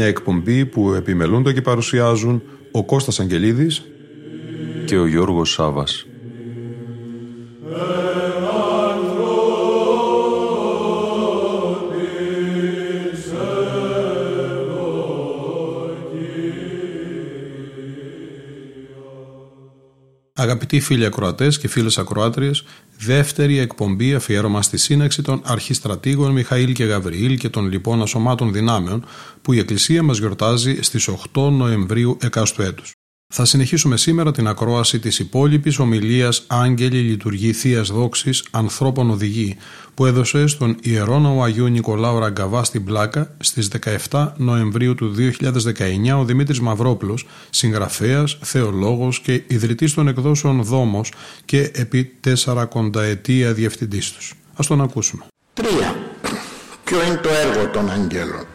Μια εκπομπή που επιμελούνται και παρουσιάζουν ο Κώστας Αγγελίδης και ο Γιώργος Σάβας. Αγαπητοί φίλοι ακροατές και φίλες ακροάτριες, δεύτερη εκπομπή αφιέρωμα στη σύναξη των αρχιστρατήγων Μιχαήλ και Γαβριήλ και των λοιπών ασωμάτων δυνάμεων που η Εκκλησία μας γιορτάζει στις 8 Νοεμβρίου εκάστου έτους. Θα συνεχίσουμε σήμερα την ακρόαση της υπόλοιπης ομιλίας «Άγγελη λειτουργεί Θείας Δόξης Ανθρώπων Οδηγεί» που έδωσε στον Ιερόναο Αγίου Νικολάου Ραγκαβά στην Πλάκα στις 17 Νοεμβρίου του 2019 ο Δημήτρης Μαυρόπλος, συγγραφέας, θεολόγος και ιδρυτής των εκδόσεων Δόμος και επί τέσσερα κονταετία διευθυντής τους. Ας τον ακούσουμε. Τρία. Ποιο είναι το έργο των αγγέλων;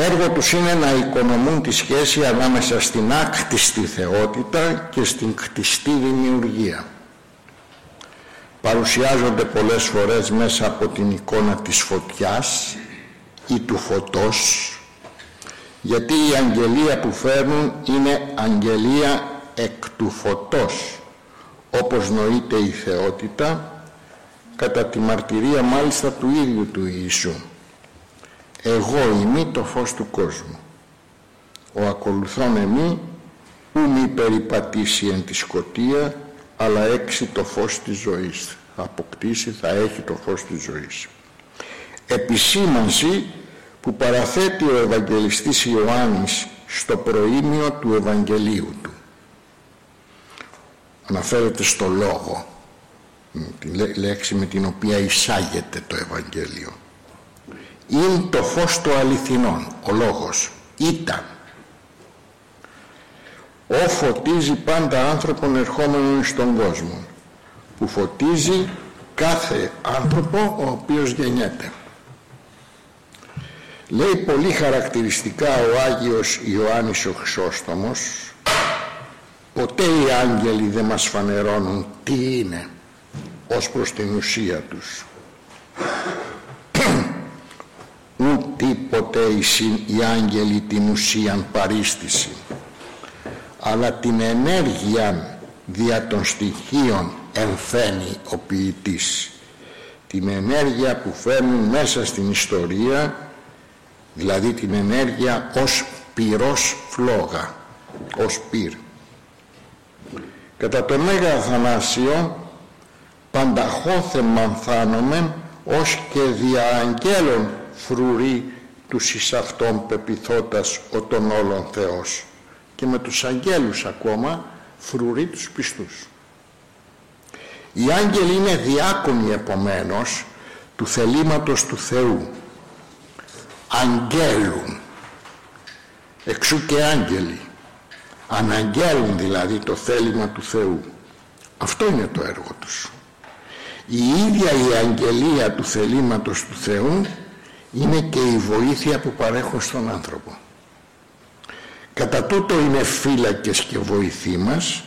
Έργο τους είναι να οικονομούν τη σχέση ανάμεσα στην άκτιστη θεότητα και στην κτιστή δημιουργία. Παρουσιάζονται πολλές φορές μέσα από την εικόνα της φωτιάς ή του φωτός γιατί η αγγελία που φέρνουν είναι αγγελία εκ του φωτός όπως νοείται η θεότητα κατά τη μαρτυρία μάλιστα του ίδιου του Ιησού εγώ είμαι το φως του κόσμου. Ο ακολουθών εμεί ου μη περιπατήσει εν τη σκοτία αλλά έξι το φως της ζωής. Θα αποκτήσει, θα έχει το φως της ζωής. Επισήμανση που παραθέτει ο Ευαγγελιστής Ιωάννης στο προήμιο του Ευαγγελίου του. Αναφέρεται στο λόγο τη λέξη με την οποία εισάγεται το Ευαγγέλιο είναι το φως του αληθινών, ο λόγος. Ήταν. Ο φωτίζει πάντα άνθρωπον ερχόμενον στον κόσμο, που φωτίζει κάθε άνθρωπο ο οποίος γεννιέται. Λέει πολύ χαρακτηριστικά ο Άγιος Ιωάννης ο Χρυσόστομος ποτέ οι άγγελοι δεν μας φανερώνουν τι είναι ως προς την ουσία τους τίποτε οι άγγελοι την ουσίαν παρίστηση αλλά την ενέργεια δια των στοιχείων εμφαίνει ο ποιητής. Την ενέργεια που φέρνουν μέσα στην ιστορία δηλαδή την ενέργεια ως πυρός φλόγα ως πυρ. Κατά το Μέγα Αθανάσιο πανταχώθε μανθάνομεν ως και δια αγγέλων φρουρεί τους εις αυτόν πεπιθώτας ο των όλων Θεός και με τους αγγέλους ακόμα φρουρεί τους πιστούς. Οι άγγελοι είναι διάκονοι επομένως του θελήματος του Θεού. Αγγέλουν. Εξού και άγγελοι. Αναγγέλουν δηλαδή το θέλημα του Θεού. Αυτό είναι το έργο τους. Η ίδια η αγγελία του θελήματος του Θεού είναι και η βοήθεια που παρέχουν στον άνθρωπο. Κατά τούτο είναι φύλακες και βοηθοί μας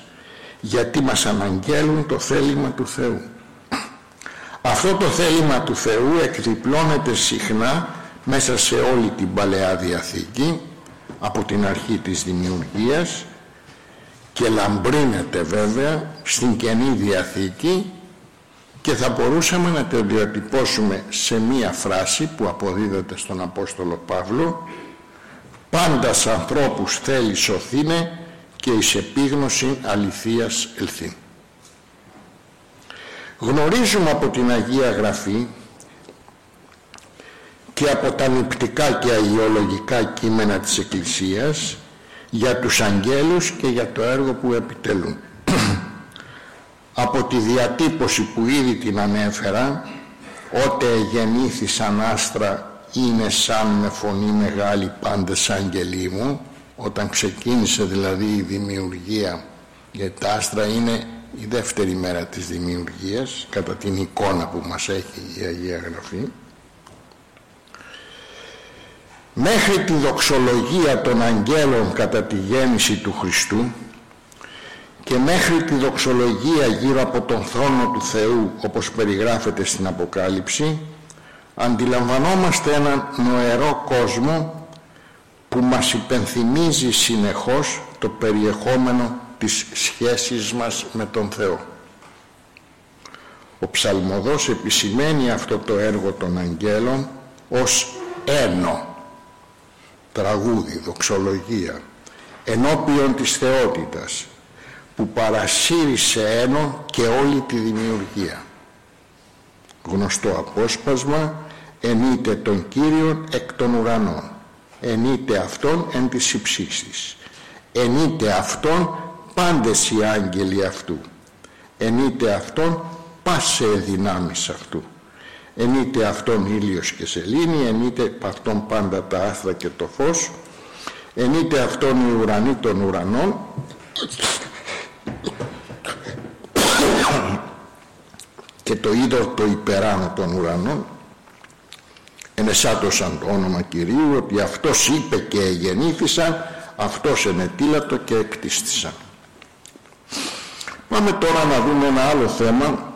γιατί μας αναγγέλουν το θέλημα του Θεού. Αυτό το θέλημα του Θεού εκδιπλώνεται συχνά μέσα σε όλη την Παλαιά Διαθήκη από την αρχή της δημιουργίας και λαμπρύνεται βέβαια στην Καινή Διαθήκη και θα μπορούσαμε να το διατυπώσουμε σε μία φράση που αποδίδεται στον Απόστολο Παύλο «Πάντας ανθρώπους θέλει σωθήνε και εις επίγνωση αληθείας ελθύν». Γνωρίζουμε από την Αγία Γραφή και από τα νηπτικά και αγιολογικά κείμενα της Εκκλησίας για τους αγγέλους και για το έργο που επιτελούν. Από τη διατύπωση που ήδη την ανέφερα «Ότε γεννήθησαν άστρα είναι σαν με φωνή μεγάλη πάντες άγγελοι μου» όταν ξεκίνησε δηλαδή η δημιουργία γιατί τα άστρα είναι η δεύτερη μέρα της δημιουργίας κατά την εικόνα που μας έχει η Αγία Γραφή μέχρι τη δοξολογία των αγγέλων κατά τη γέννηση του Χριστού και μέχρι τη δοξολογία γύρω από τον θρόνο του Θεού όπως περιγράφεται στην Αποκάλυψη αντιλαμβανόμαστε έναν νοερό κόσμο που μας υπενθυμίζει συνεχώς το περιεχόμενο της σχέσης μας με τον Θεό. Ο ψαλμοδός επισημαίνει αυτό το έργο των αγγέλων ως ένο, τραγούδι, δοξολογία, ενώπιον της θεότητας, που παρασύρει σε ένο και όλη τη δημιουργία. Γνωστό απόσπασμα, ενείται τον Κύριον εκ των ουρανών, ενείται Αυτόν εν της υψίστης, ενείται Αυτόν πάντες οι άγγελοι αυτού, ενείται Αυτόν πάσε δυνάμεις αυτού, ενείται Αυτόν ήλιος και σελήνη, ενείται Αυτόν πάντα τα άστρα και το φως, ενείται Αυτόν οι ουρανοί των ουρανών, και το είδο το υπεράνω των ουρανών. Ενεσάτωσαν το όνομα Κυρίου ότι αυτός είπε και γεννήθησαν αυτός ενετήλατο και εκτίστησαν. Πάμε τώρα να δούμε ένα άλλο θέμα.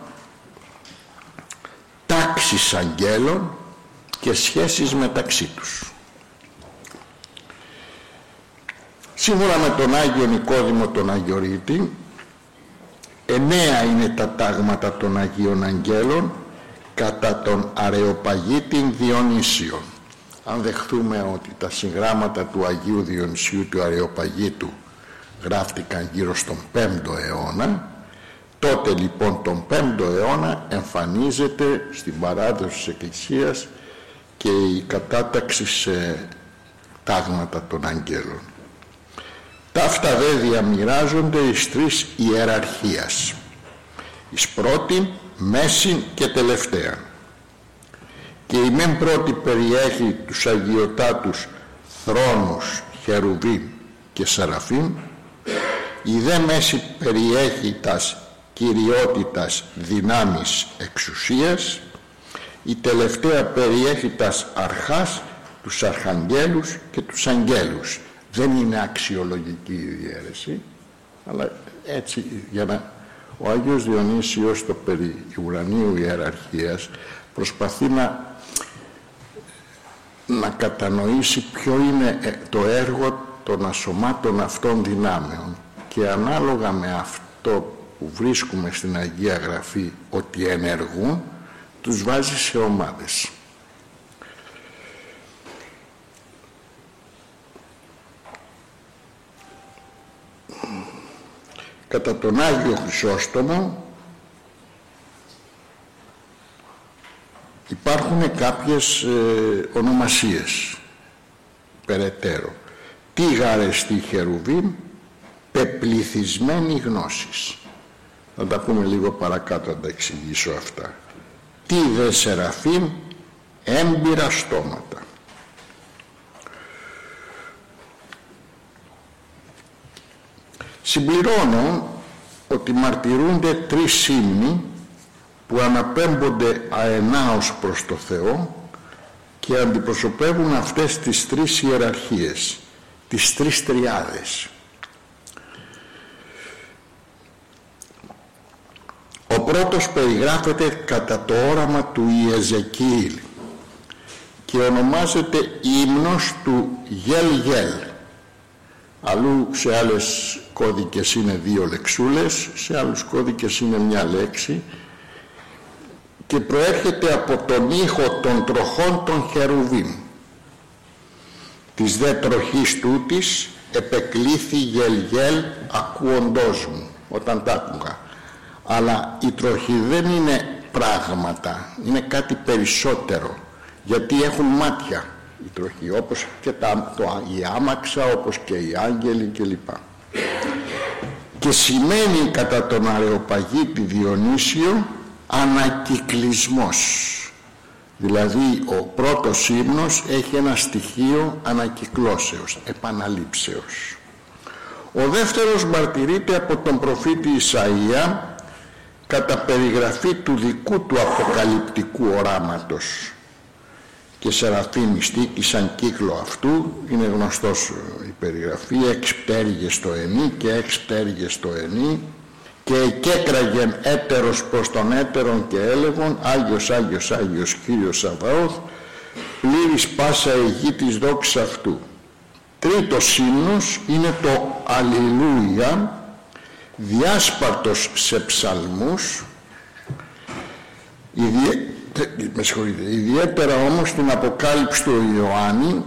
Τάξεις αγγέλων και σχέσεις μεταξύ τους σύμφωνα με τον Άγιο Νικόδημο τον Αγιορείτη Εννέα είναι τα τάγματα των Αγίων Αγγέλων κατά τον Αρεοπαγίτην Διονύσιο. Αν δεχθούμε ότι τα συγγράμματα του Αγίου Διονυσίου του Αρεοπαγίτου γράφτηκαν γύρω στον 5ο αιώνα, τότε λοιπόν τον 5ο αιώνα εμφανίζεται στην παράδοση της Εκκλησίας και η κατάταξη σε τάγματα των αγγέλων. Ταύτα δε διαμοιράζονται εις τρεις ιεραρχίας. Εις πρώτη, μέση και τελευταία. Και η μεν πρώτη περιέχει τους αγιοτάτους θρόνους, χερουβίμ και σαραφίμ. Η δε μέση περιέχει τας κυριότητας δυνάμεις εξουσίας. Η τελευταία περιέχει τας αρχάς, τους αρχαγγέλους και τους αγγέλους δεν είναι αξιολογική η διαίρεση, αλλά έτσι για να... Ο Άγιος Διονύσιος το περί ουρανίου ιεραρχίας προσπαθεί να, να κατανοήσει ποιο είναι ε, το έργο των ασωμάτων αυτών δυνάμεων και ανάλογα με αυτό που βρίσκουμε στην Αγία Γραφή ότι ενεργούν τους βάζει σε ομάδες. Κατά τον Άγιο Χρυσόστομο υπάρχουν κάποιες ε, ονομασίες περαιτέρω. Τίγαρες στη Χερουβίμ πεπληθυσμένη γνώσης θα τα πούμε λίγο παρακάτω να τα εξηγήσω αυτά. Τι δε Σεραφείμ έμπειρα στόματα Συμπληρώνω ότι μαρτυρούνται τρεις σύμνοι που αναπέμπονται αενάως προς το Θεό και αντιπροσωπεύουν αυτές τις τρεις ιεραρχίες, τις τρεις τριάδες. Ο πρώτος περιγράφεται κατά το όραμα του Ιεζεκίλ και ονομάζεται ύμνος του Γελ Γελ αλλού σε άλλες κώδικες είναι δύο λεξούλες, σε άλλους κώδικες είναι μια λέξη και προέρχεται από τον ήχο των τροχών των χερουβίμ. Της δε τροχής τούτης επεκλήθη γελ-γελ ακούοντός μου όταν τα άκουγα. Αλλά η τροχή δεν είναι πράγματα, είναι κάτι περισσότερο γιατί έχουν μάτια η τροχή, όπως και τα, το, η άμαξα, όπως και οι άγγελοι κλπ. και σημαίνει κατά τον Αρεοπαγίτη Διονύσιο ανακυκλισμός. Δηλαδή ο πρώτος ύμνος έχει ένα στοιχείο ανακυκλώσεως, επαναλήψεως. Ο δεύτερος μαρτυρείται από τον προφήτη Ισαΐα κατά περιγραφή του δικού του αποκαλυπτικού οράματος και Σεραφείμ σαν κύκλο αυτού είναι γνωστός η περιγραφή έξι πτέρυγες στο ενή και έξι πτέρυγες στο ενή και εκέκραγεν έτερος προς τον έτερον και έλεγον Άγιος, Άγιος, Άγιος Κύριος Σαβαώθ πλήρης πάσα η γη της δόξης αυτού. Τρίτος ύμνος είναι το Αλληλούια διάσπαρτος σε ψαλμούς με συγχωρείτε, ιδιαίτερα όμως την Αποκάλυψη του Ιωάννη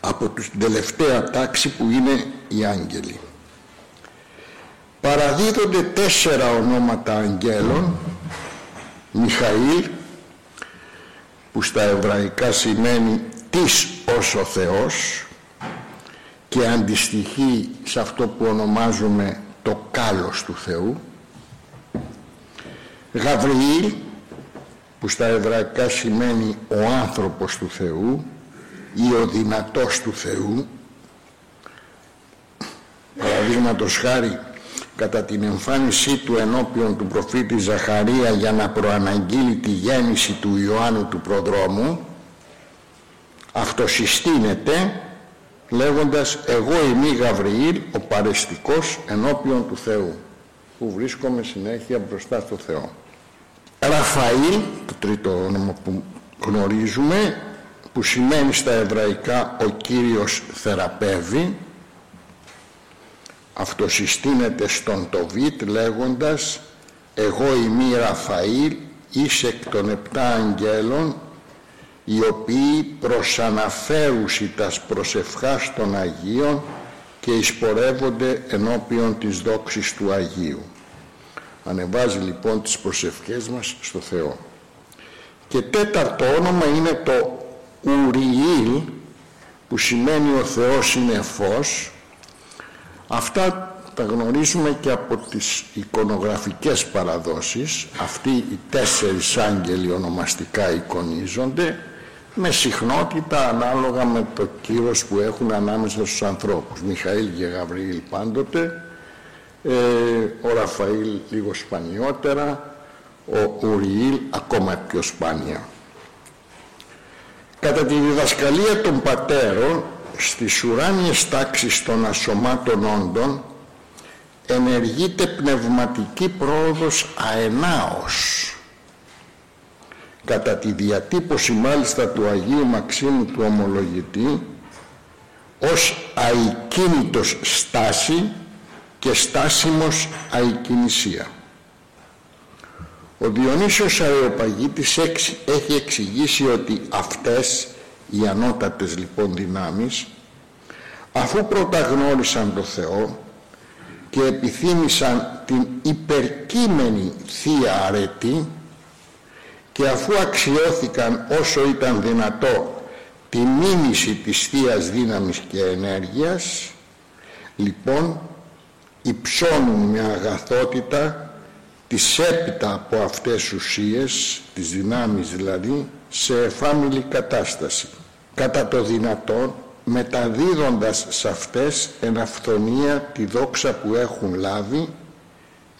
από την τελευταία τάξη που είναι οι άγγελοι. Παραδίδονται τέσσερα ονόματα αγγέλων Μιχαήλ που στα εβραϊκά σημαίνει «της ως ο Θεός» και αντιστοιχεί σε αυτό που ονομάζουμε το κάλος του Θεού Γαβριήλ που στα εβραϊκά σημαίνει ο άνθρωπος του Θεού ή ο δυνατός του Θεού παραδείγματος χάρη κατά την εμφάνισή του ενώπιον του προφήτη Ζαχαρία για να προαναγγείλει τη γέννηση του Ιωάννου του προδρόμου αυτοσυστήνεται λέγοντας «Εγώ είμαι Γαβριήλ, ο παρεστικός ενώπιον του Θεού» που βρίσκομαι συνέχεια μπροστά στο Θεό. Ραφαήλ, το τρίτο όνομα που γνωρίζουμε, που σημαίνει στα εβραϊκά ο Κύριος θεραπεύει, αυτοσυστήνεται στον Τοβίτ λέγοντας «Εγώ είμαι Ραφαήλ, είσαι εκ των επτά αγγέλων, οι οποίοι προσαναφέρουσι τας προσευχάς των Αγίων και εισπορεύονται ενώπιον της δόξης του Αγίου». Ανεβάζει λοιπόν τις προσευχές μας στο Θεό. Και τέταρτο όνομα είναι το Ουριήλ που σημαίνει ο Θεός είναι φως. Αυτά τα γνωρίζουμε και από τις εικονογραφικές παραδόσεις. Αυτοί οι τέσσερις άγγελοι ονομαστικά εικονίζονται με συχνότητα ανάλογα με το κύρος που έχουν ανάμεσα στους ανθρώπους. Μιχαήλ και Γαβριήλ πάντοτε, ε, ο Ραφαήλ λίγο σπανιότερα, ο Ουριήλ ακόμα πιο σπάνια. Κατά τη διδασκαλία των πατέρων, στις ουράνιες τάξεις των ασωμάτων όντων, ενεργείται πνευματική πρόοδος αενάως. Κατά τη διατύπωση μάλιστα του Αγίου Μαξίμου του Ομολογητή, ως αικίνητος στάση και στάσιμος αϊκινησία. Ο Διονύσιος Αρεοπαγίτης έχει εξηγήσει ότι αυτές οι ανώτατες λοιπόν δυνάμεις αφού πρώτα γνώρισαν το Θεό και επιθύμησαν την υπερκείμενη Θεία Αρετή και αφού αξιώθηκαν όσο ήταν δυνατό τη μίμηση της Θείας Δύναμης και Ενέργειας λοιπόν υψώνουν με αγαθότητα τις έπειτα από αυτές ουσίες, τις δυνάμεις δηλαδή, σε εφάμιλη κατάσταση. Κατά το δυνατόν μεταδίδοντας σε αυτές εν αυθονία τη δόξα που έχουν λάβει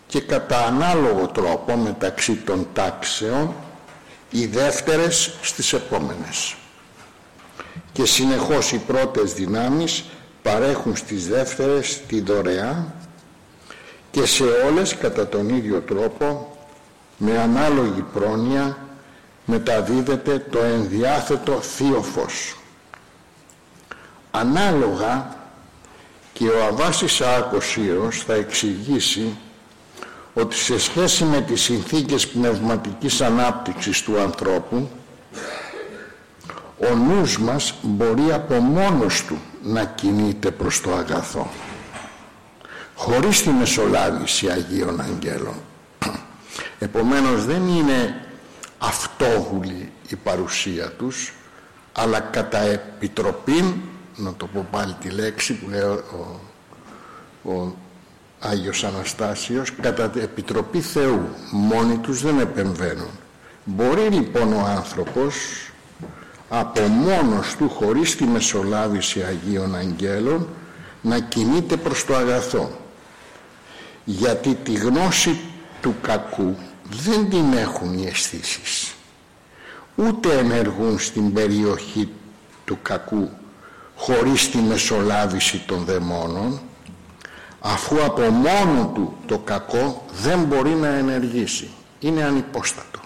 και κατά ανάλογο τρόπο μεταξύ των τάξεων οι δεύτερες στις επόμενες. Και συνεχώς οι πρώτες δυνάμεις παρέχουν στις δεύτερες τη δωρεά και σε όλες κατά τον ίδιο τρόπο με ανάλογη πρόνοια μεταδίδεται το ενδιάθετο θείο φως. Ανάλογα και ο Αβάσης Άακος θα εξηγήσει ότι σε σχέση με τις συνθήκες πνευματικής ανάπτυξης του ανθρώπου ο νους μας μπορεί από μόνος του να κινείται προς το αγαθό χωρίς τη μεσολάβηση Αγίων Αγγέλων. Επομένως δεν είναι αυτόβουλη η παρουσία τους, αλλά κατά επιτροπή να το πω πάλι τη λέξη που λέει ο, ο Άγιος Αναστάσιος κατά Επιτροπή Θεού μόνοι τους δεν επεμβαίνουν μπορεί λοιπόν ο άνθρωπος από μόνος του χωρίς τη μεσολάβηση Αγίων Αγγέλων να κινείται προς το αγαθό γιατί τη γνώση του κακού δεν την έχουν οι αισθήσεις. ούτε ενεργούν στην περιοχή του κακού χωρίς τη μεσολάβηση των δαιμόνων αφού από μόνο του το κακό δεν μπορεί να ενεργήσει είναι ανυπόστατο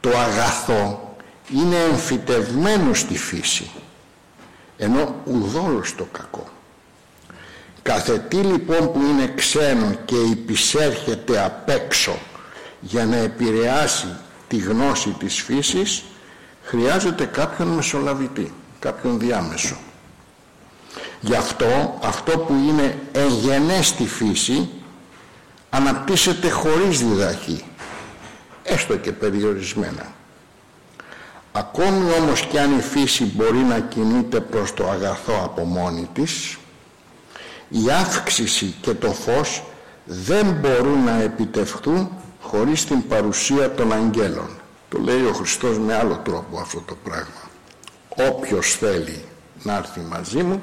το αγαθό είναι εμφυτευμένο στη φύση ενώ ουδόλως το κακό κάθε τι λοιπόν που είναι ξένο και υπησέρχεται απ' έξω για να επηρεάσει τη γνώση της φύσης χρειάζεται κάποιον μεσολαβητή κάποιον διάμεσο. Γι' αυτό αυτό που είναι εγενές στη φύση αναπτύσσεται χωρίς διδαχή έστω και περιορισμένα. Ακόμη όμως κι αν η φύση μπορεί να κινείται προς το αγαθό από μόνη της η αύξηση και το φως δεν μπορούν να επιτευχθούν χωρίς την παρουσία των αγγέλων το λέει ο Χριστός με άλλο τρόπο αυτό το πράγμα όποιος θέλει να έρθει μαζί μου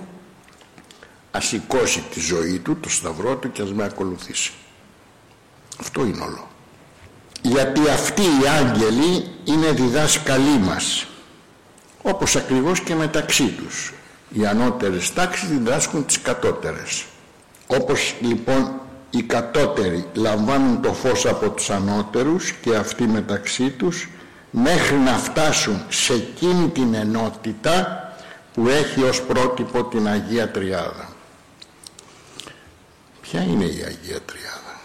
ας σηκώσει τη ζωή του, το σταυρό του και ας με ακολουθήσει. Αυτό είναι όλο. Γιατί αυτοί οι άγγελοι είναι διδάσκαλοι μας. Όπως ακριβώς και μεταξύ τους. Οι ανώτερες τάξεις διδάσκουν τις κατώτερες. Όπως λοιπόν οι κατώτεροι λαμβάνουν το φως από τους ανώτερους και αυτοί μεταξύ τους μέχρι να φτάσουν σε εκείνη την ενότητα που έχει ως πρότυπο την Αγία Τριάδα. Ποια είναι η Αγία Τριάδα;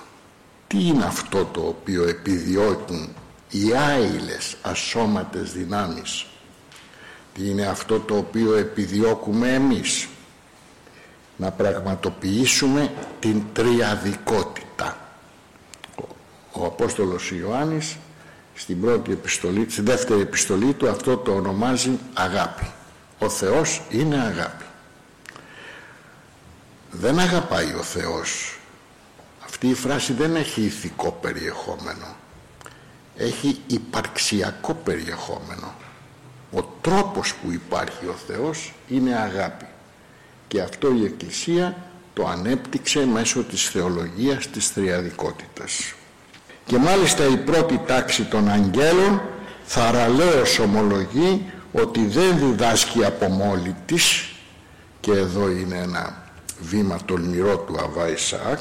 Τι είναι αυτό το οποίο επιδιώκουν οι άειλες ασώματες δυνάμεις. Τι είναι αυτό το οποίο επιδιώκουμε εμείς. Να πραγματοποιήσουμε την τριαδικότητα. Ο Απόστολος Ιωάννης στην πρώτη επιστολή, στη δεύτερη επιστολή του αυτό το ονομάζει αγάπη. Ο Θεός είναι αγάπη. Δεν αγαπάει ο Θεός. Αυτή η φράση δεν έχει ηθικό περιεχόμενο. Έχει υπαρξιακό περιεχόμενο. Ο τρόπος που υπάρχει ο Θεός είναι αγάπη. Και αυτό η Εκκλησία το ανέπτυξε μέσω της θεολογίας της τριαδικότητας και μάλιστα η πρώτη τάξη των αγγέλων θαραλέως ομολογεί ότι δεν διδάσκει από μόλι της και εδώ είναι ένα βήμα τολμηρό του Αβά Ισαάκ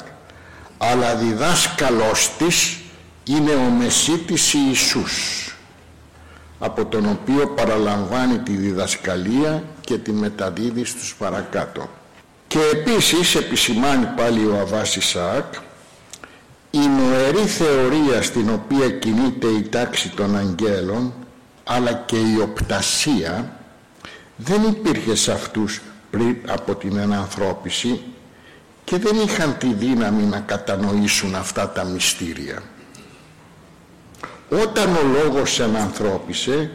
αλλά διδάσκαλός της είναι ο Μεσίτης Ιησούς από τον οποίο παραλαμβάνει τη διδασκαλία και τη μεταδίδει στους παρακάτω. Και επίσης επισημάνει πάλι ο Αβάς Ισαάκ η νοερή θεωρία στην οποία κινείται η τάξη των αγγέλων αλλά και η οπτασία δεν υπήρχε σε αυτούς πριν από την ενανθρώπιση και δεν είχαν τη δύναμη να κατανοήσουν αυτά τα μυστήρια. Όταν ο λόγος ενανθρώπισε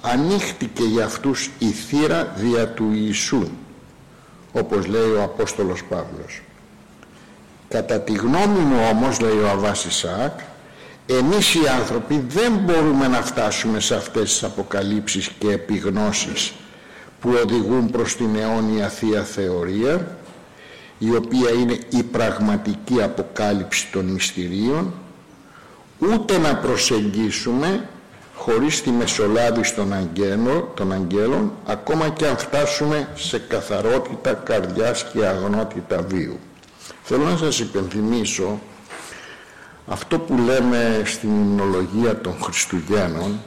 ανοίχτηκε για αυτούς η θύρα δια του Ιησού όπως λέει ο Απόστολος Παύλος. Κατά τη γνώμη μου όμως, λέει ο Αβάς Ισαάκ, εμείς οι άνθρωποι δεν μπορούμε να φτάσουμε σε αυτές τις αποκαλύψεις και επιγνώσεις που οδηγούν προς την αιώνια Θεία Θεωρία, η οποία είναι η πραγματική αποκάλυψη των μυστηρίων, ούτε να προσεγγίσουμε χωρίς τη μεσολάβηση των αγγέλων, των αγγέλων ακόμα και αν φτάσουμε σε καθαρότητα καρδιάς και αγνότητα βίου. Θέλω να σας υπενθυμίσω αυτό που λέμε στην υμνολογία των Χριστουγέννων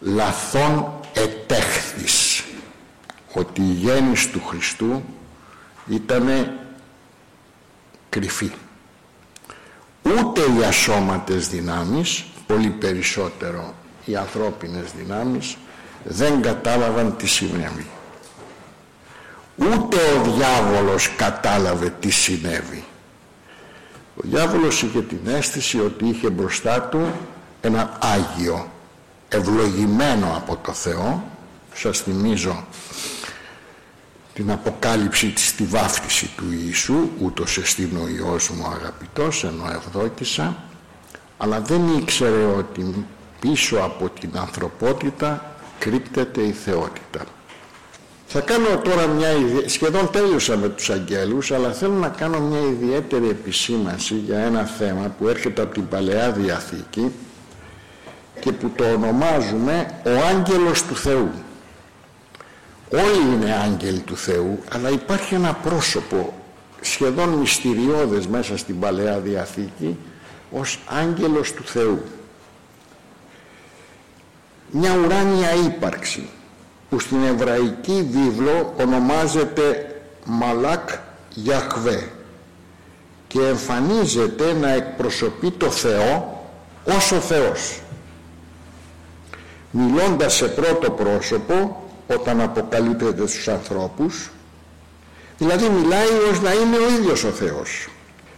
λαθών ετέχθης ότι η γέννηση του Χριστού ήταν κρυφή ούτε οι ασώματες δυνάμεις πολύ περισσότερο οι ανθρώπινες δυνάμεις δεν κατάλαβαν τι σημαίνει ούτε ο διάβολος κατάλαβε τι συνέβη. Ο διάβολος είχε την αίσθηση ότι είχε μπροστά του ένα Άγιο ευλογημένο από το Θεό σας θυμίζω την αποκάλυψη της στη βάφτιση του Ιησού ούτως εστίν ο Υιός μου αγαπητός ενώ ευδόκησα αλλά δεν ήξερε ότι πίσω από την ανθρωπότητα κρύπτεται η θεότητα. Θα κάνω τώρα μια σχεδόν τέλειωσα με τους αγγέλους αλλά θέλω να κάνω μια ιδιαίτερη επισήμανση για ένα θέμα που έρχεται από την Παλαιά Διαθήκη και που το ονομάζουμε ο άγγελος του Θεού Όλοι είναι άγγελοι του Θεού, αλλά υπάρχει ένα πρόσωπο σχεδόν μυστηριώδες μέσα στην Παλαιά Διαθήκη ως άγγελος του Θεού. Μια ουράνια ύπαρξη που στην εβραϊκή βίβλο ονομάζεται Μαλάκ Γιαχβέ και εμφανίζεται να εκπροσωπεί το Θεό ως ο Θεός. Μιλώντας σε πρώτο πρόσωπο όταν αποκαλύπτεται στους ανθρώπους. Δηλαδή μιλάει ως να είναι ο ίδιος ο Θεός.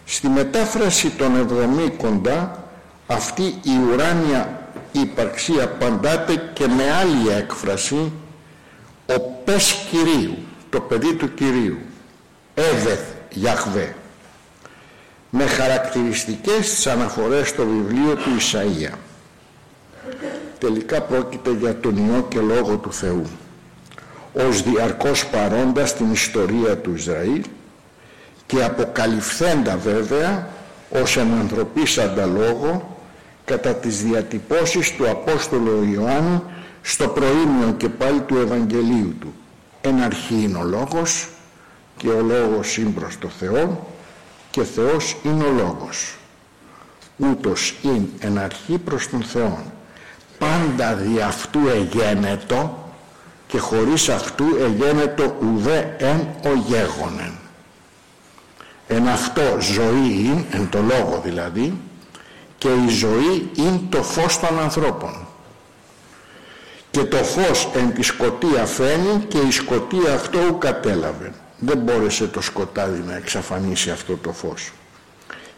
Στη μετάφραση των Εβδομήκοντα αυτή η ουράνια ύπαρξη απαντάται και με άλλη έκφραση ο πες Κυρίου το παιδί του Κυρίου Εύεθ Γιαχβέ με χαρακτηριστικές τις αναφορές στο βιβλίο του Ισαΐα. Τελικά πρόκειται για τον Υιό και Λόγο του Θεού ως διαρκώς παρόντα στην ιστορία του Ισραήλ και αποκαλυφθέντα βέβαια ως ανθρωπής ανταλόγο κατά τις διατυπώσεις του Απόστολου Ιωάννου στο προήμιο και πάλι του Ευαγγελίου του. Εν αρχή είναι ο Λόγος και ο Λόγος είναι προς το Θεό και Θεός είναι ο Λόγος. Ούτως είναι εν αρχή προς τον Θεό. Πάντα δι' αυτού εγένετο και χωρίς αυτού εγένετο ουδέ εν ο γέγονεν. Εν αυτό ζωή είναι, εν το λόγο δηλαδή, και η ζωή είναι το φως των ανθρώπων. Και το φως εν τη σκοτία φαίνει και η σκοτία αυτό ου κατέλαβε. Δεν μπόρεσε το σκοτάδι να εξαφανίσει αυτό το φως.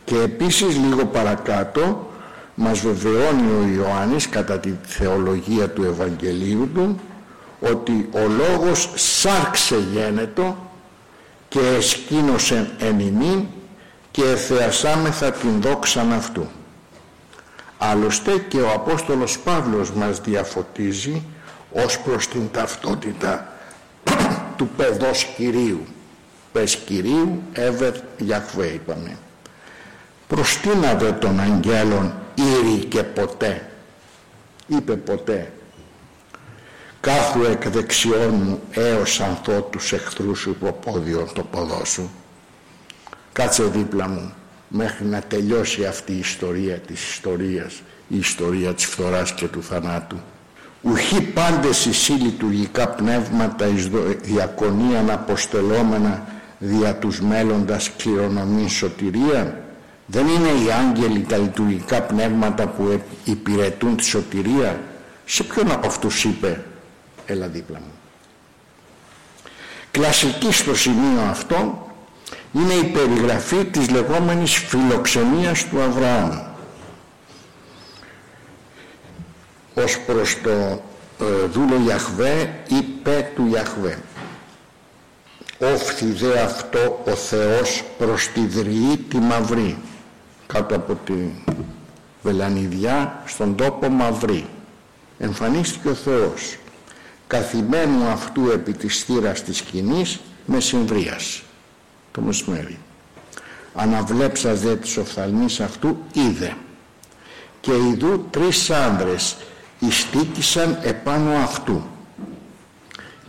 Και επίσης λίγο παρακάτω μας βεβαιώνει ο Ιωάννης κατά τη θεολογία του Ευαγγελίου του ότι ο λόγος σάρξε γένετο και εσκήνωσε εν ημίν και εθεασάμεθα την δόξαν αυτού. Άλλωστε και ο Απόστολος Παύλος μας διαφωτίζει ως προς την ταυτότητα του παιδός Κυρίου. Πες Κυρίου, έβερ Γιαχβέ είπαμε. Προστείναβε των αγγέλων ήρη και ποτέ. Είπε ποτέ κάθου εκ δεξιών μου έως ανθώ τους εχθρούς σου υποπόδιον το ποδό σου. Κάτσε δίπλα μου μέχρι να τελειώσει αυτή η ιστορία της ιστορίας, η ιστορία της φθοράς και του θανάτου. Ουχή πάντες εσύ λειτουργικά πνεύματα εις διακονίαν αποστελόμενα δια τους μέλλοντας κληρονομήν σωτηρία. Δεν είναι οι άγγελοι τα λειτουργικά πνεύματα που υπηρετούν τη σωτηρία. Σε ποιον από αυτούς είπε έλα δίπλα μου. Κλασική στο σημείο αυτό είναι η περιγραφή της λεγόμενης φιλοξενίας του Αβραάμ. Ως προς το ε, δούλο Ιαχβέ είπε του Ιαχβέ όφθη δε αυτό ο Θεός προς τη δριή τη μαυρή κάτω από τη βελανιδιά στον τόπο μαυρή εμφανίστηκε ο Θεός καθημένου αυτού επί της θύρας της σκηνής με συμβρίας. Το μεσημέρι. Αναβλέψας δε της οφθαλμής αυτού είδε. Και ειδού τρεις άνδρες ειστήκησαν επάνω αυτού.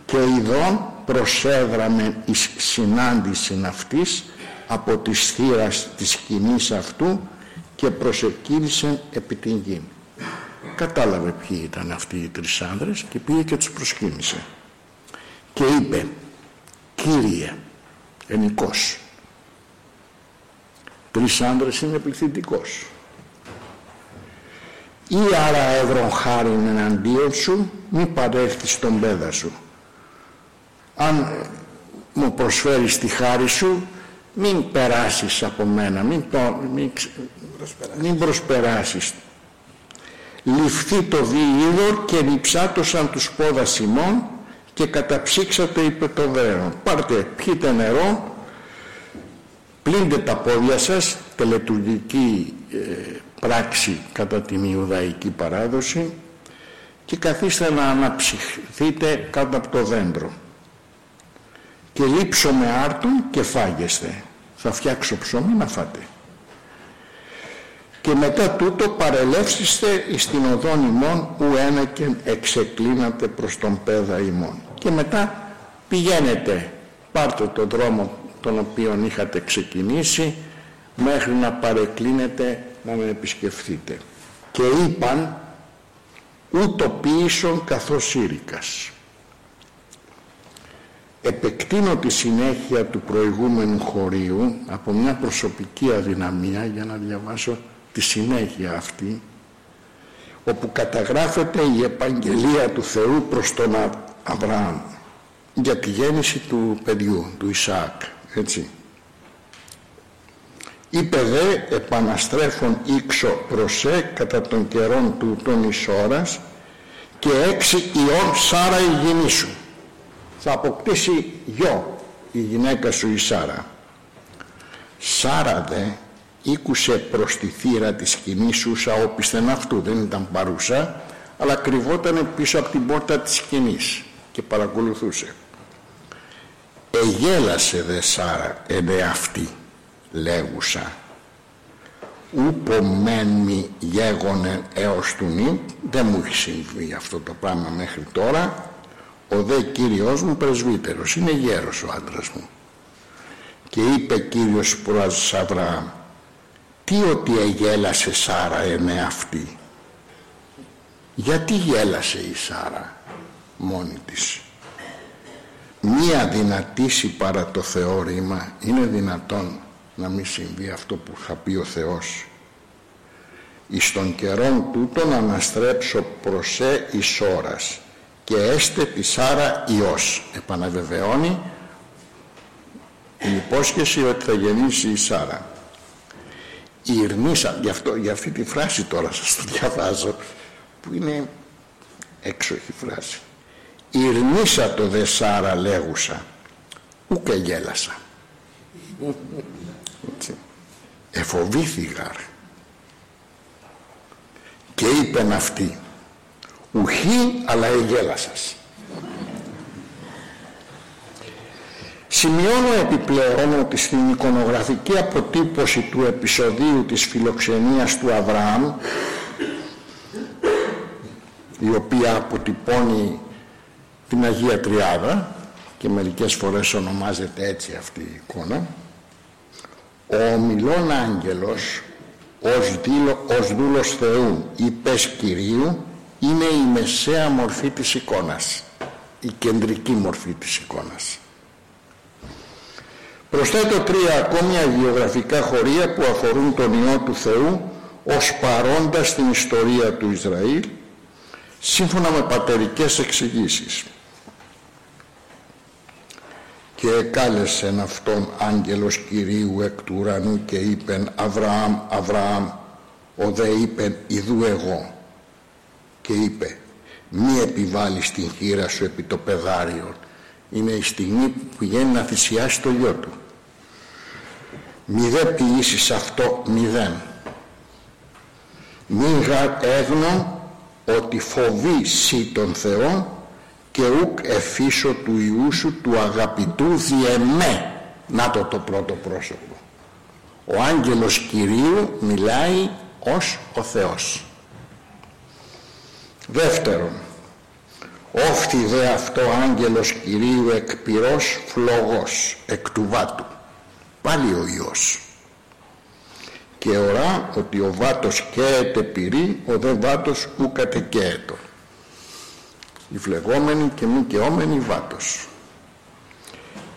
Και ειδών προσέδραμε εις συνάντηση αυτής από της θύρας της σκηνής αυτού και προσεκίνησαν επί την γη κατάλαβε ποιοι ήταν αυτοί οι τρεις άνδρες και πήγε και τους προσκύνησε. Και είπε Κύριε ενικός τρεις άνδρες είναι πληθυντικός. Ή άρα εύρων χάριν εναντίον σου μη παρέχθεις τον πέδα σου. Αν μου προσφέρεις τη χάρη σου μην περάσεις από μένα μην, μην, μην προσπεράσεις ληφθεί το διείδωρ και νυψάτωσαν τους πόδα Σιμών και καταψύξατε είπε το δρένο. Πάρτε, πιείτε νερό, πλύντε τα πόδια σας, τελετουργική ε, πράξη κατά την Ιουδαϊκή παράδοση και καθίστε να αναψυχθείτε κάτω από το δέντρο. Και λείψω με άρτον και φάγεστε. Θα φτιάξω ψωμί να φάτε. Και μετά τούτο παρελεύσιστε εις την οδόν ημών ου ένα και εξεκλίνατε προς τον πέδα ημών. Και μετά πηγαίνετε, πάρτε τον δρόμο τον οποίο είχατε ξεκινήσει μέχρι να παρεκκλίνετε να με επισκεφθείτε. Και είπαν ούτω πίσω καθώς σύρικας. Επεκτείνω τη συνέχεια του προηγούμενου χωρίου από μια προσωπική αδυναμία για να διαβάσω τη συνέχεια αυτή όπου καταγράφεται η επαγγελία του Θεού προς τον Αβραάμ για τη γέννηση του παιδιού, του Ισαάκ, έτσι. Είπε δε επαναστρέφον ήξο προσέ κατά τον καιρόν του τον Ισόρας και έξι ιών Σάρα η γυνή σου. Θα αποκτήσει γιο η γυναίκα σου η Σάρα. Σάρα δε ήκουσε προς τη θύρα της σκηνής σου όπισθεν αυτού, δεν ήταν παρούσα, αλλά κρυβόταν πίσω από την πόρτα της σκηνής και παρακολουθούσε. Εγέλασε δε Σάρα ενε αυτή λέγουσα. Ούπο μεν μη γέγονε έως του νη δεν μου έχει συμβεί αυτό το πράγμα μέχρι τώρα. Ο δε Κύριος μου πρεσβύτερος είναι γέρος ο άντρας μου και είπε Κύριος προς Αβραάμ τι ότι εγέλασε Σάρα εμέ αυτή; Γιατί γέλασε η Σάρα μόνη της; Μία δυνατήσει παρά το θεώρημα είναι δυνατόν να μην συμβεί αυτό που θα πει ο Θεός. Εις τον καιρόν τούτον αναστρέψω προσέ εις ώρας και έστε τη Σάρα Υιός. Επαναβεβαιώνει την υπόσχεση ότι θα γεννήσει η Σάρα ηρνήσα γι' αυτό, για αυτή τη φράση τώρα σας το διαβάζω που είναι έξοχη φράση. Ηρνήσα το δε Σάρα λέγουσα ούκε γέλασα εφοβήθηγα και είπεν αυτή ουχή αλλά εγέλασας Σημειώνω επιπλέον ότι στην εικονογραφική αποτύπωση του επεισοδίου της φιλοξενίας του Αβραάμ η οποία αποτυπώνει την Αγία Τριάδα και μερικές φορές ονομάζεται έτσι αυτή η εικόνα ο ομιλών άγγελος ως, δήλο, ως δούλος Θεού ή πες Κυρίου είναι η μεσαία μορφή της εικόνας η κεντρική μορφή της εικόνας Προσθέτω τρία ακόμη αγιογραφικά χωρία που αφορούν τον Υιό του Θεού ως παρόντα στην ιστορία του Ισραήλ σύμφωνα με πατερικές εξηγήσεις. Και εκάλεσεν αυτόν άγγελος Κυρίου εκ του ουρανού και είπεν Αβραάμ, Αβραάμ, ο δε είπεν Ιδού εγώ και είπε μη επιβάλλεις την χείρα σου επί το πεδάριο είναι η στιγμή που πηγαίνει να θυσιάσει το γιο του. Μη δε ποιήσεις αυτό μηδέν. Μη γαρ έγνω ότι φοβεί σύ τον Θεό και ουκ εφίσο του Ιού σου του αγαπητού διεμέ. Να το το πρώτο πρόσωπο. Ο άγγελος Κυρίου μιλάει ως ο Θεός. Δεύτερον όφθη δε αυτό άγγελος Κυρίου εκ πυρός φλογός εκ του βάτου πάλι ο Υιός. Και ορά ότι ο βάτος καίεται πυρή ο δε βάτος ου κατεκαίετο η φλεγόμενη και μη καιόμενη βάτος.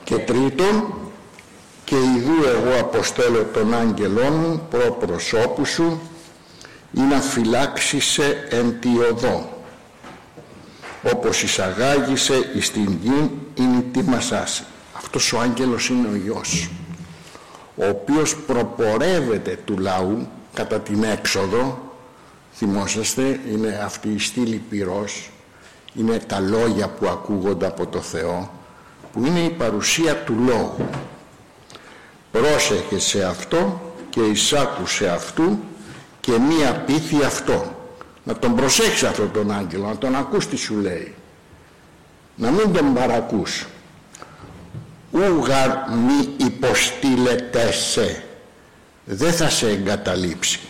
Και τρίτον και ιδού εγώ αποστέλω τον άγγελό μου προ προσώπου σου ή να φυλάξησε εν τη οδό όπως εισαγάγησε εις την γη είναι η τίμασάση αυτός ο άγγελος είναι ο Υιός ο οποίος προπορεύεται του λαού κατά την έξοδο θυμόσαστε είναι αυτή η στήλη πυρός είναι τα λόγια που ακούγονται από το Θεό που είναι η παρουσία του Λόγου. Πρόσεχε σε αυτό και εισάκουσε αυτού και μία πίθη αυτό. Να τον προσέξεις αυτόν τον άγγελο, να τον ακούς τι σου λέει. Να μην τον παρακούς. Ούγαρ μη υποστήλετε σε. Δεν θα σε εγκαταλείψει.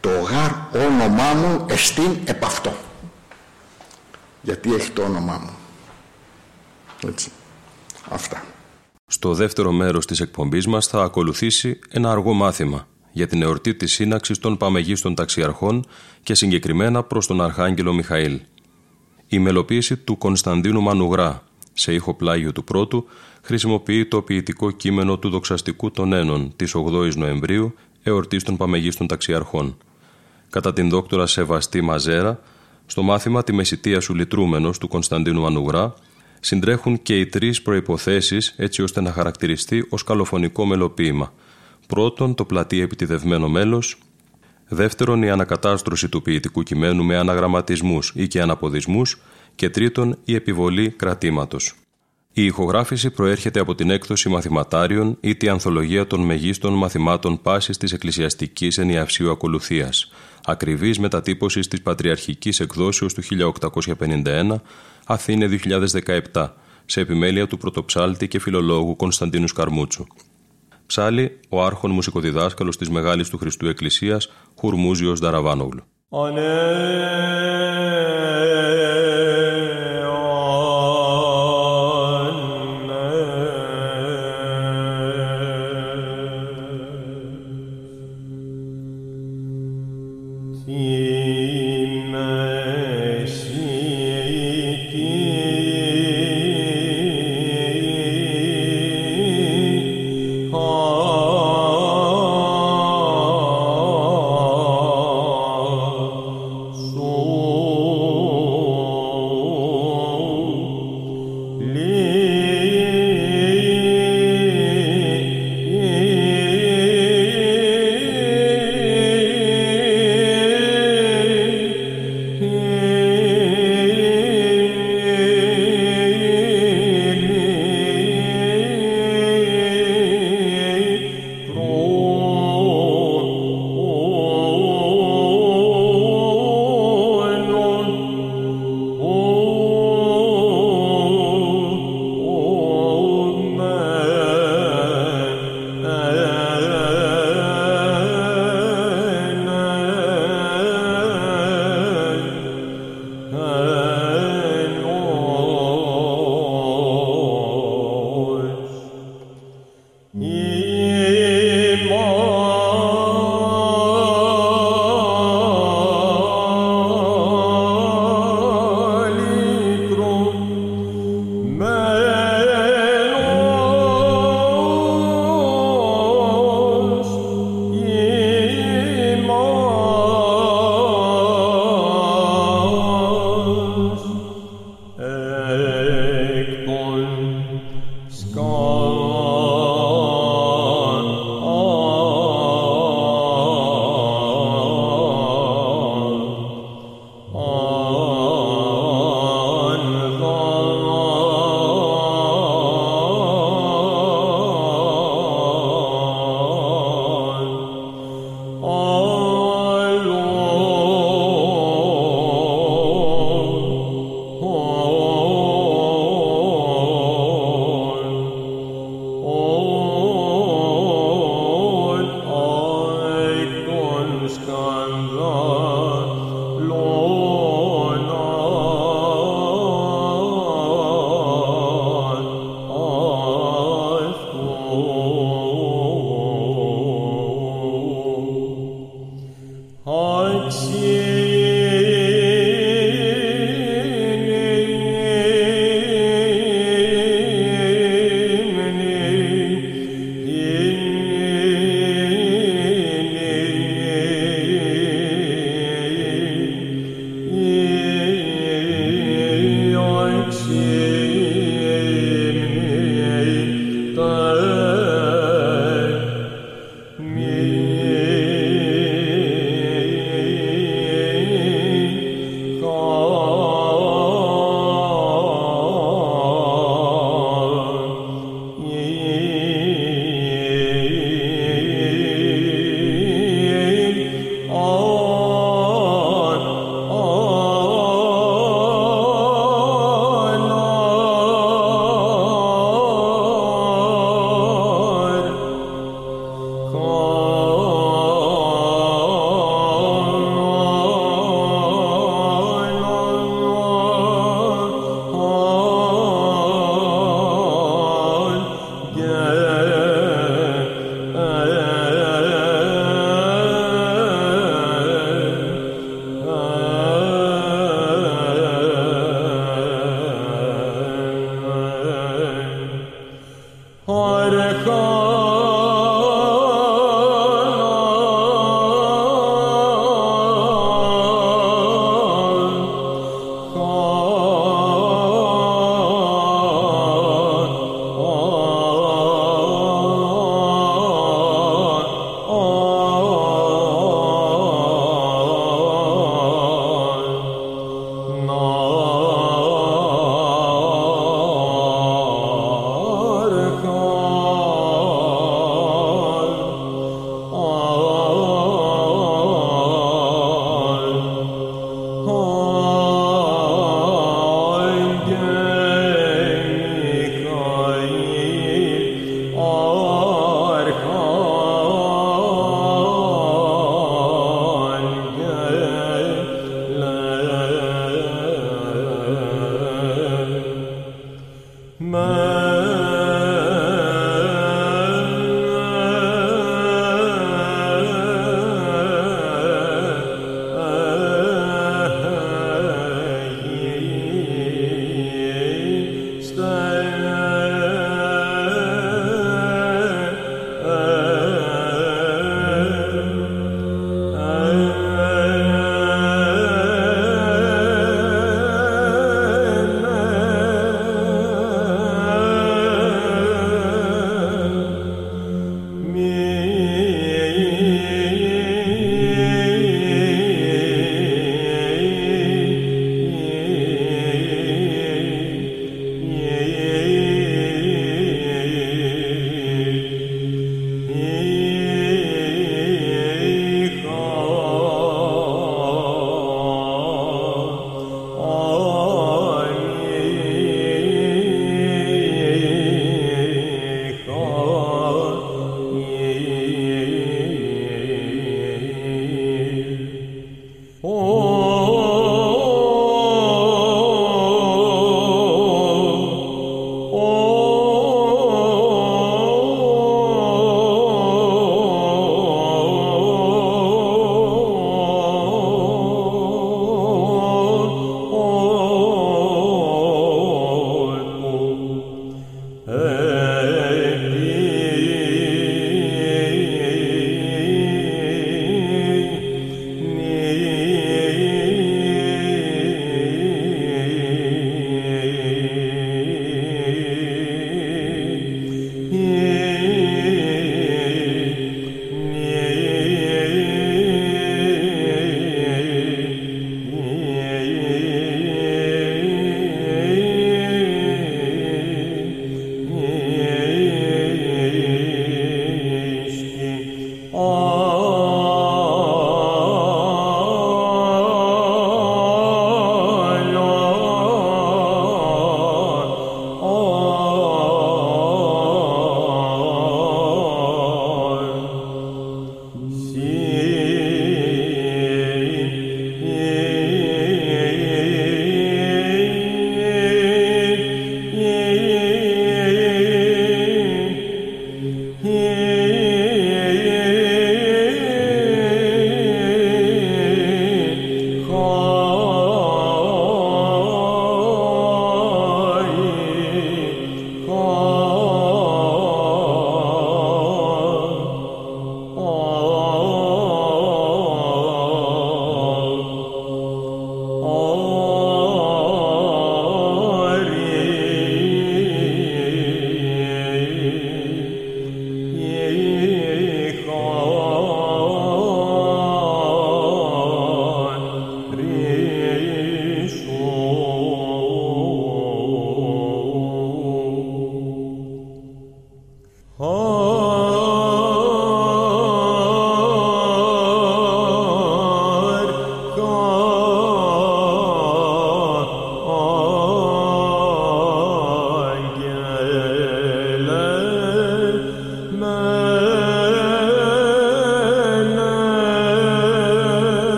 Το γαρ όνομά μου εστίν επ' αυτό. Γιατί έχει το όνομά μου. Έτσι. Αυτά. Στο δεύτερο μέρος της εκπομπής μας θα ακολουθήσει ένα αργό μάθημα για την εορτή της σύναξης των παμεγίστων ταξιαρχών και συγκεκριμένα προς τον Αρχάγγελο Μιχαήλ. Η μελοποίηση του Κωνσταντίνου Μανουγρά σε ήχο πλάγιο του πρώτου χρησιμοποιεί το ποιητικό κείμενο του δοξαστικού των Ένων της 8ης Νοεμβρίου εορτής των παμεγίστων ταξιαρχών. Κατά την δόκτωρα Σεβαστή Μαζέρα, στο μάθημα «Τη μεσητεία σου λυτρούμενος» του Κωνσταντίνου Μανουγρά, συντρέχουν και οι τρεις προϋποθέσεις έτσι ώστε να χαρακτηριστεί ως καλοφωνικό μελοποίημα. Πρώτον, το πλατή επιτιδευμένο μέλος. Δεύτερον, η ανακατάστρωση του ποιητικού κειμένου με αναγραμματισμούς ή και αναποδισμούς. Και τρίτον, η επιβολή κρατήματος. Η ηχογράφηση προέρχεται από την έκδοση μαθηματάριων ή τη ανθολογία των μεγίστων μαθημάτων πάσης της εκκλησιαστικής ενιαυσίου ακολουθίας, ακριβής μετατύπωσης της πατριαρχικής εκδόσεως του 1851 Αθήνε 2017, σε επιμέλεια του πρωτοψάλτη και φιλολόγου Κωνσταντίνου Σκαρμούτσου. Ψάλει ο άρχον μουσικοδιδάσκαλος της Μεγάλης του Χριστού Εκκλησίας, Χουρμούζιος Δαραβάνογλου.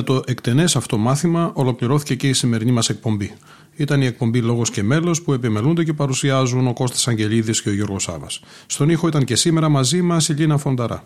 Με το εκτενές αυτό μάθημα ολοκληρώθηκε και η σημερινή μας εκπομπή. Ήταν η εκπομπή Λόγος και Μέλος που επιμελούνται και παρουσιάζουν ο Κώστας Αγγελίδης και ο Γιώργος Σάβας. Στον ήχο ήταν και σήμερα μαζί μας η Λίνα Φονταρά.